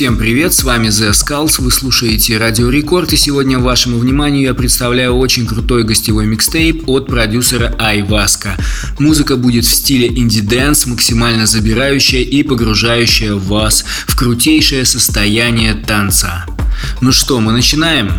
Всем привет, с вами The Skulls, вы слушаете Радио Рекорд, и сегодня вашему вниманию я представляю очень крутой гостевой микстейп от продюсера Айваска. Музыка будет в стиле indie dance, максимально забирающая и погружающая вас в крутейшее состояние танца. Ну что, мы начинаем?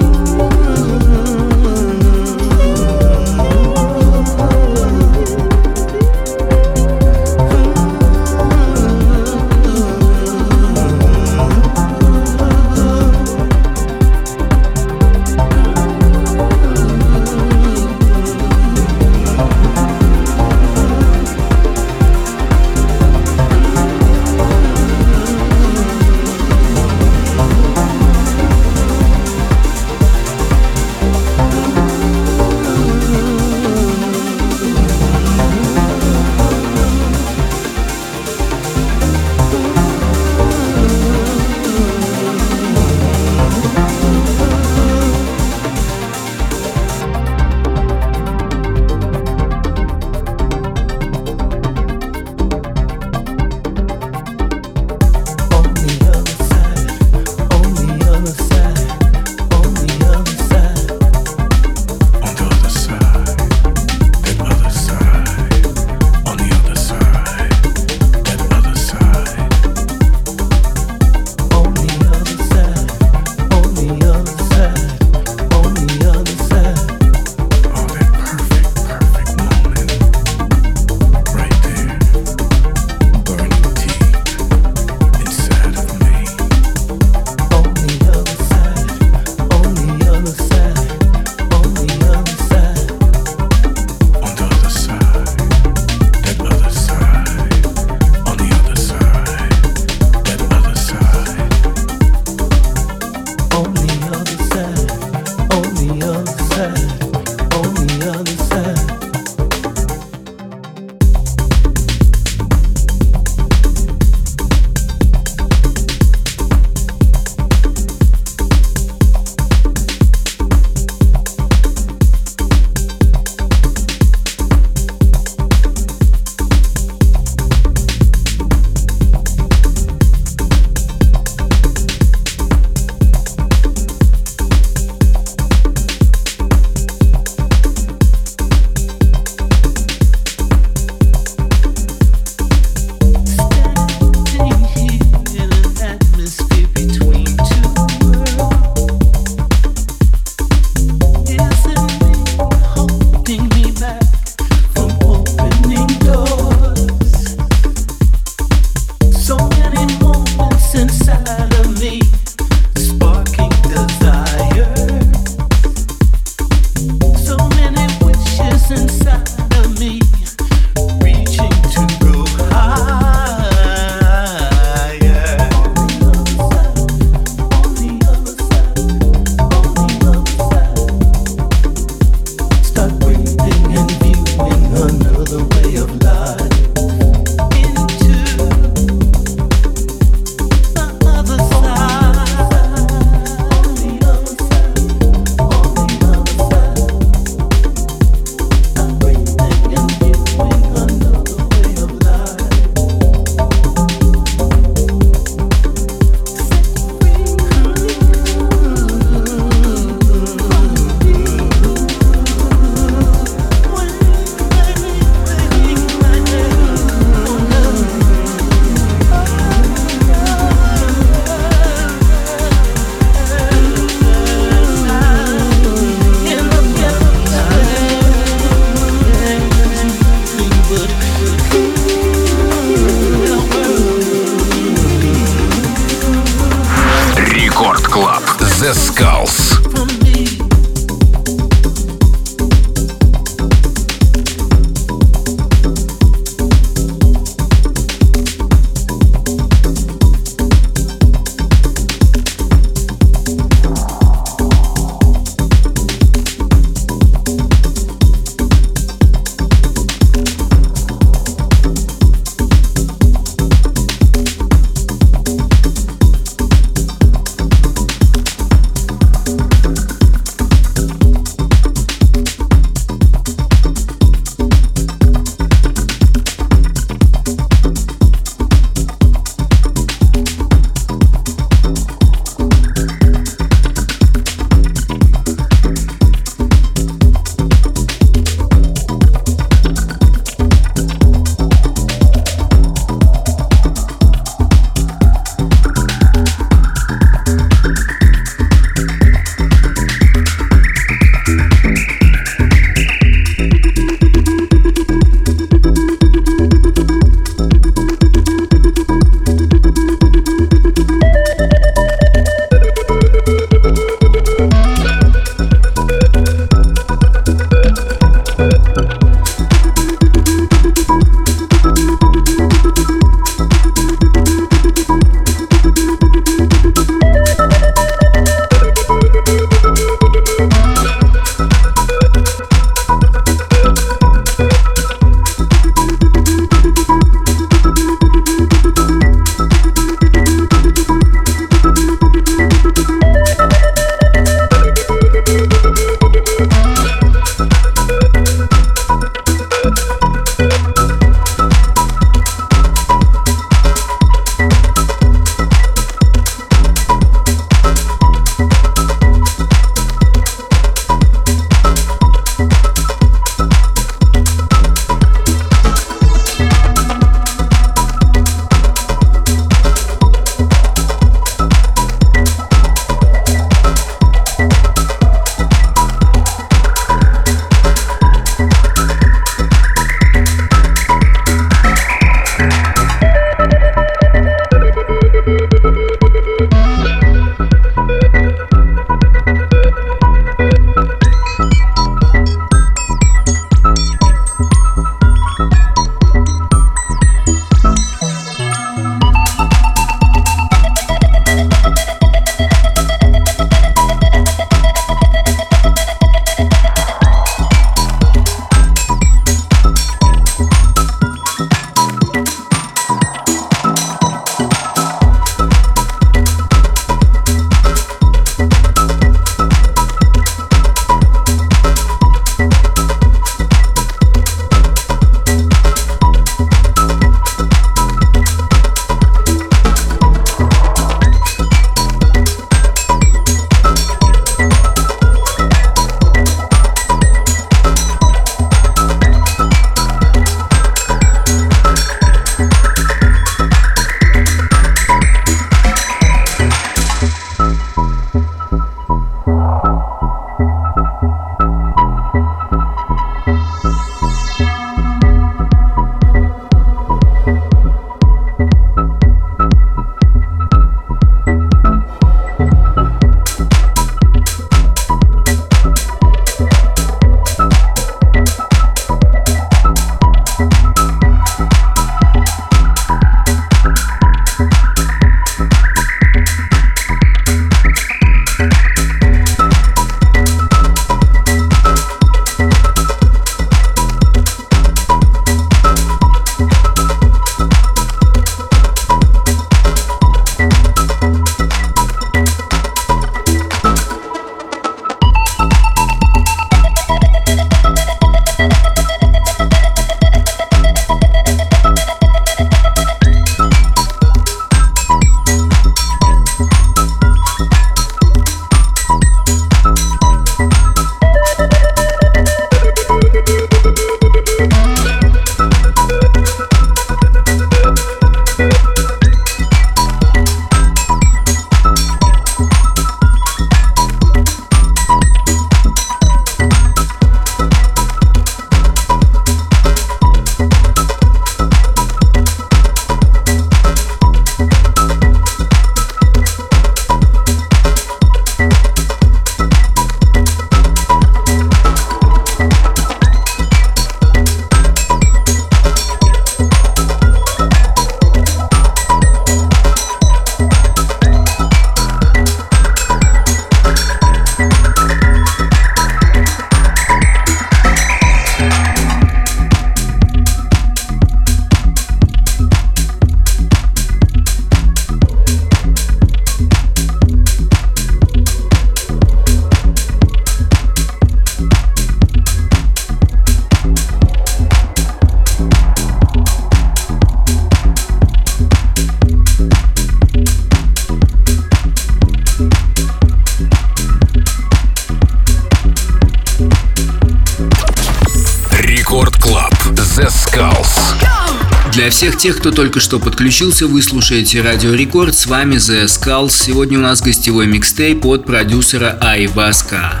Тех, кто только что подключился, вы слушаете Радио Рекорд, с вами The Skulls. Сегодня у нас гостевой микстейп от продюсера Айваска.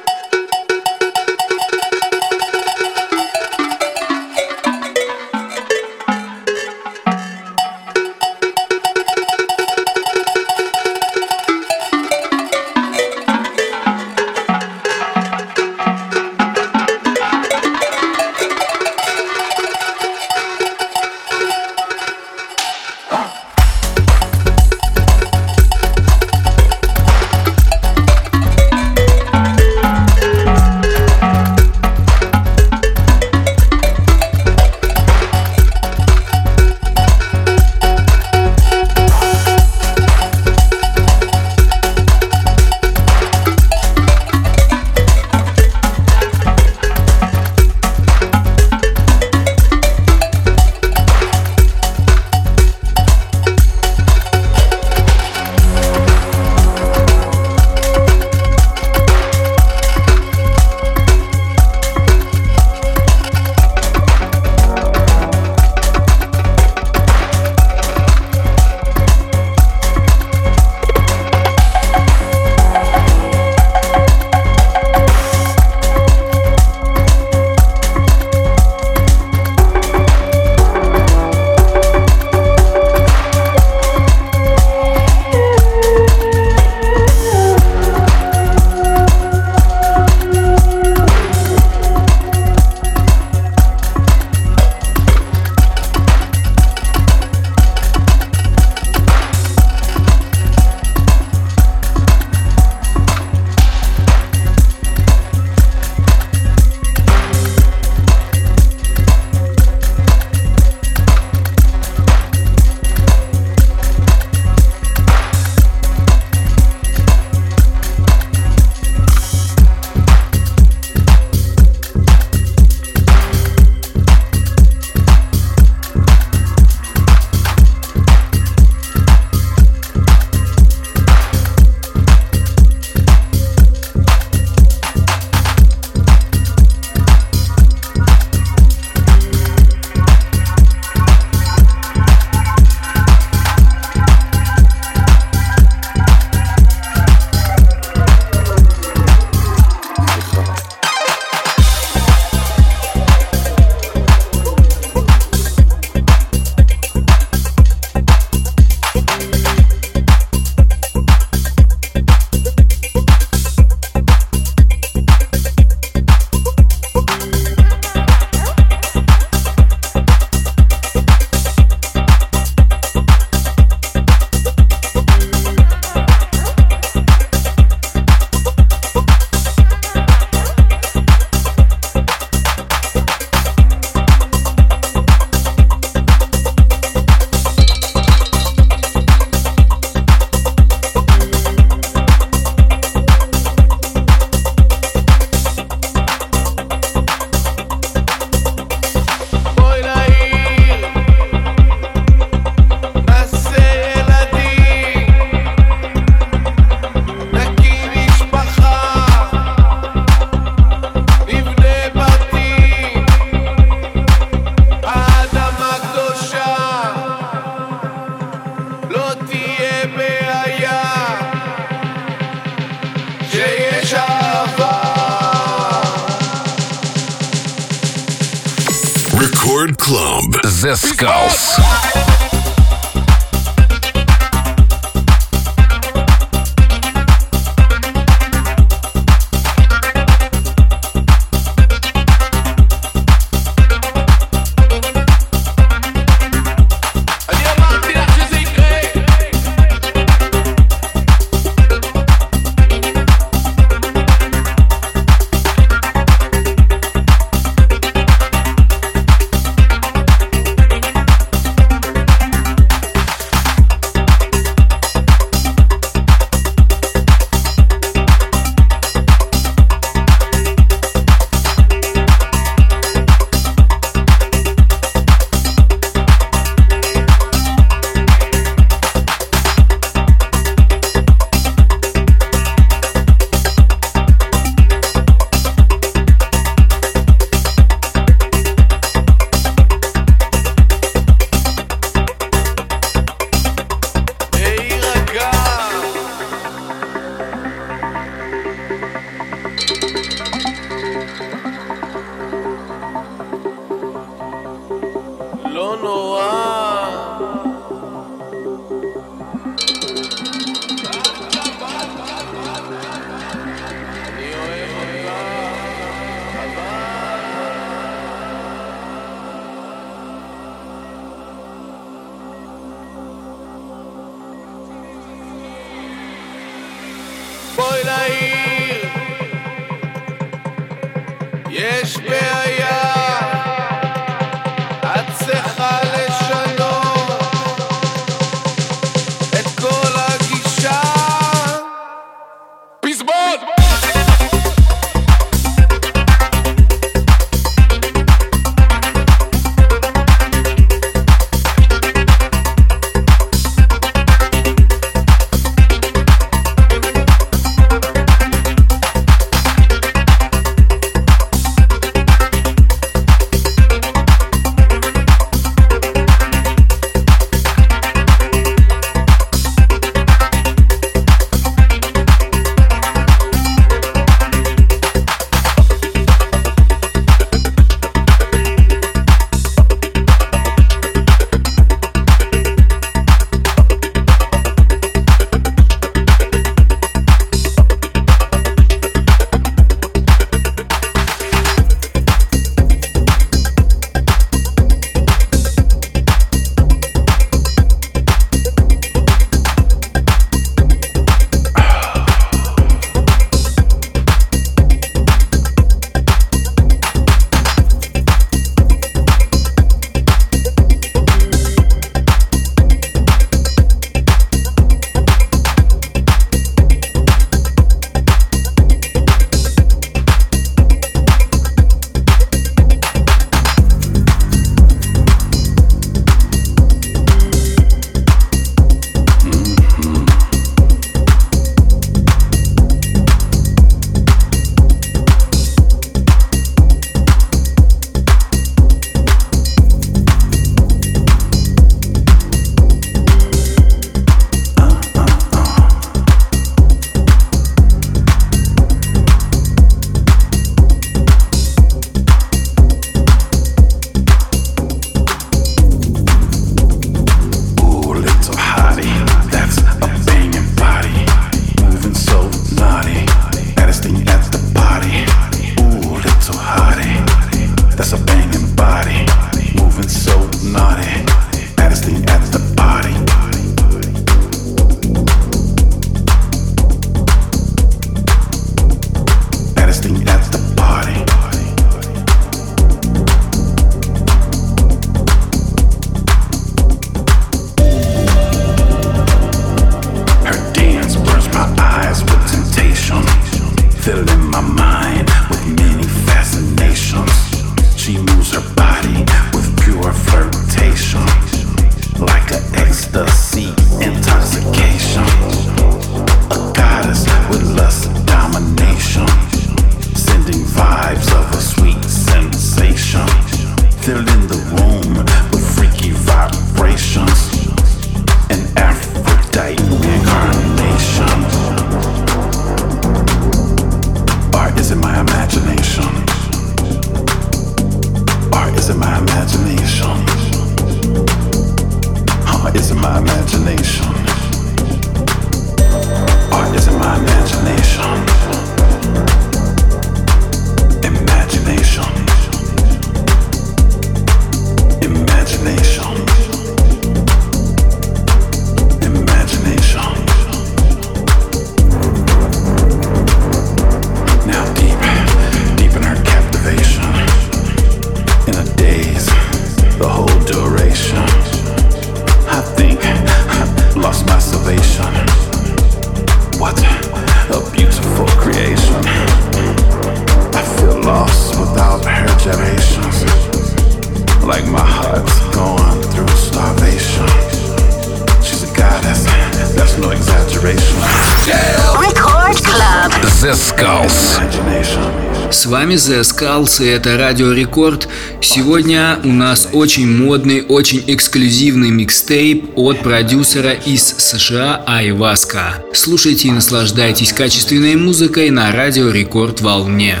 С The Skulls и это Радио Рекорд. Сегодня у нас очень модный, очень эксклюзивный микстейп от продюсера из США Айваска. Слушайте и наслаждайтесь качественной музыкой на Радио Рекорд волне.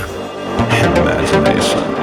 Imagination.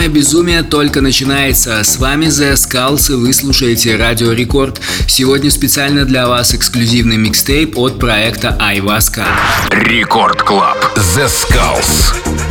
Самое безумие только начинается. С вами The Skulls и вы слушаете Радио Рекорд. Сегодня специально для вас эксклюзивный микстейп от проекта Айваска. Record Club. The Skulls.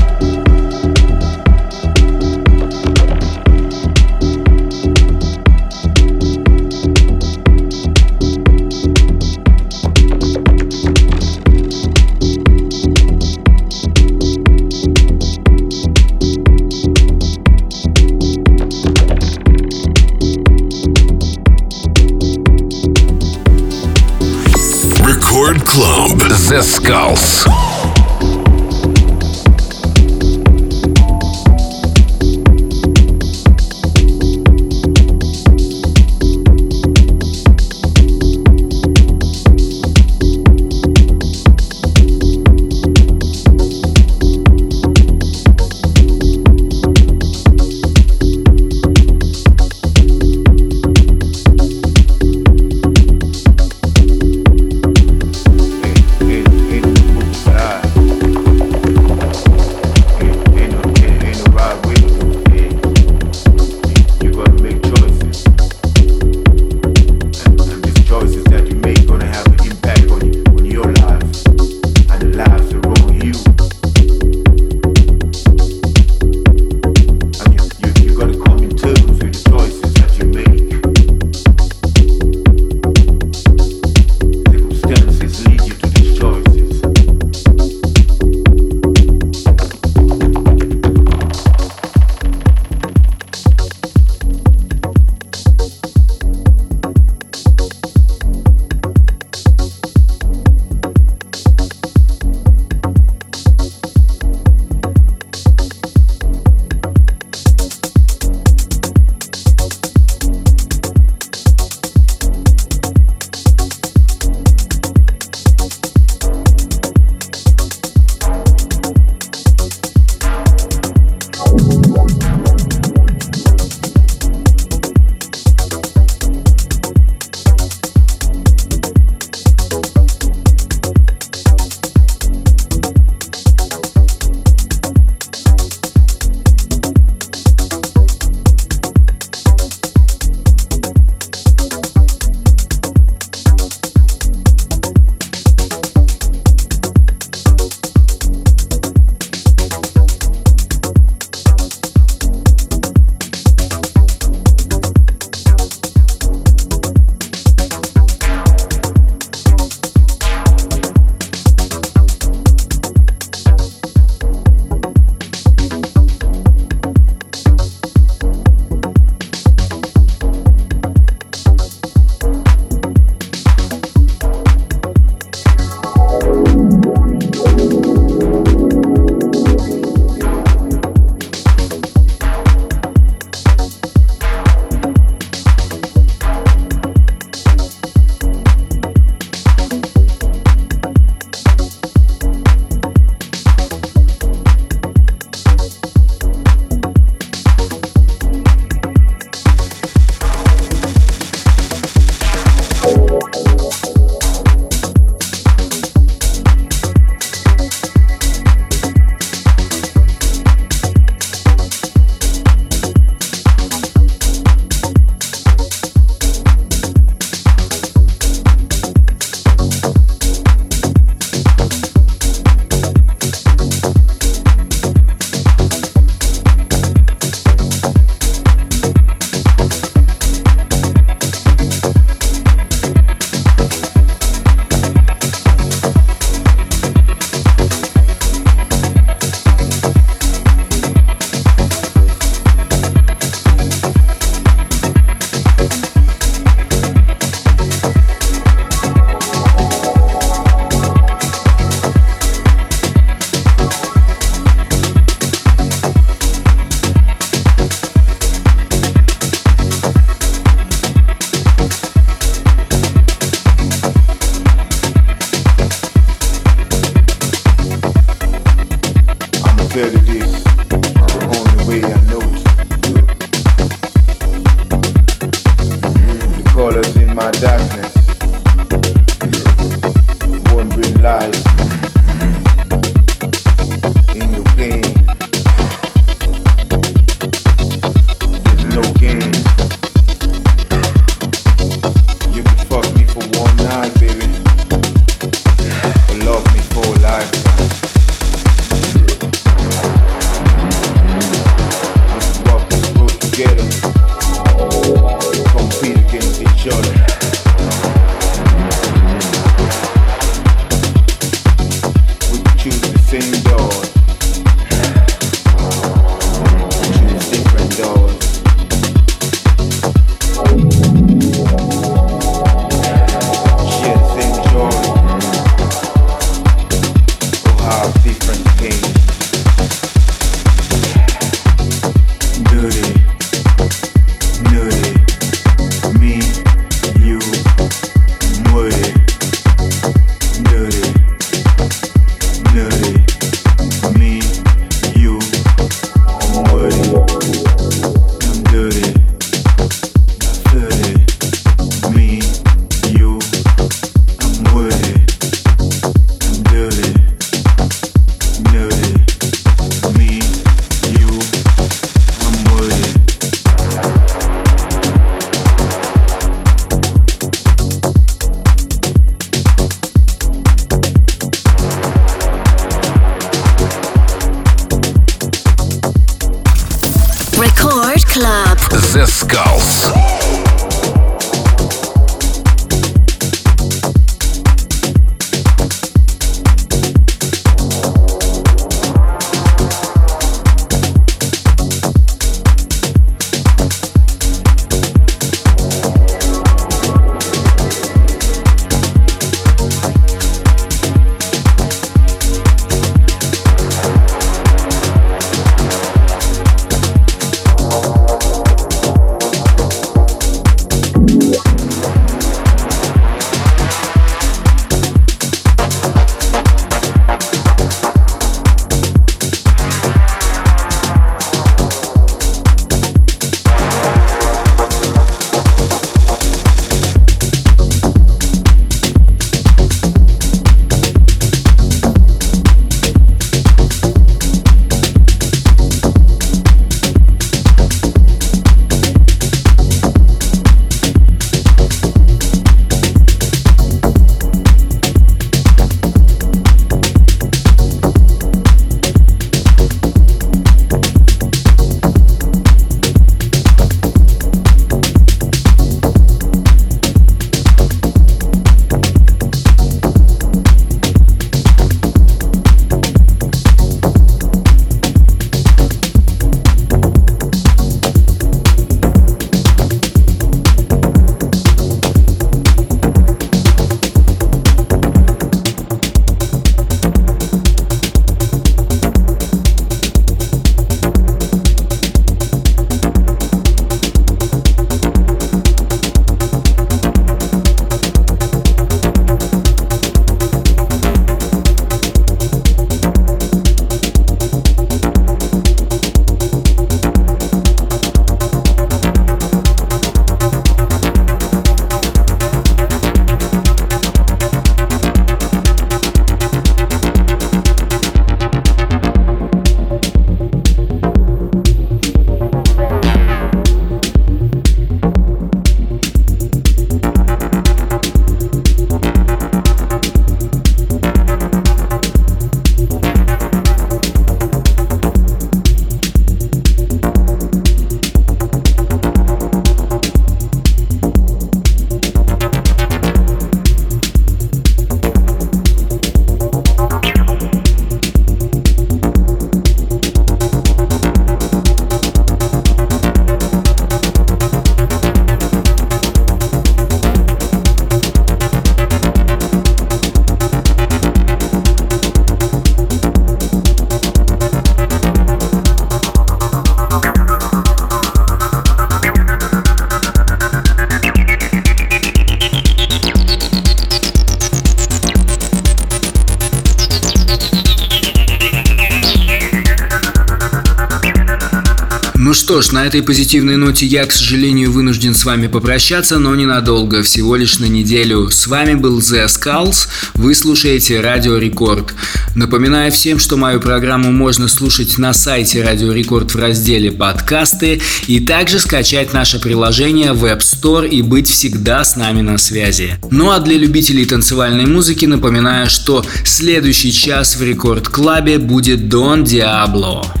Ж, на этой позитивной ноте я, к сожалению, вынужден с вами попрощаться, но ненадолго, всего лишь на неделю. С вами был The Skulls, вы слушаете Радио Рекорд. Напоминаю всем, что мою программу можно слушать на сайте Радио Рекорд в разделе «Подкасты» и также скачать наше приложение в App Store и быть всегда с нами на связи. Ну а для любителей танцевальной музыки напоминаю, что следующий час в Record Club е будет Don Diablo.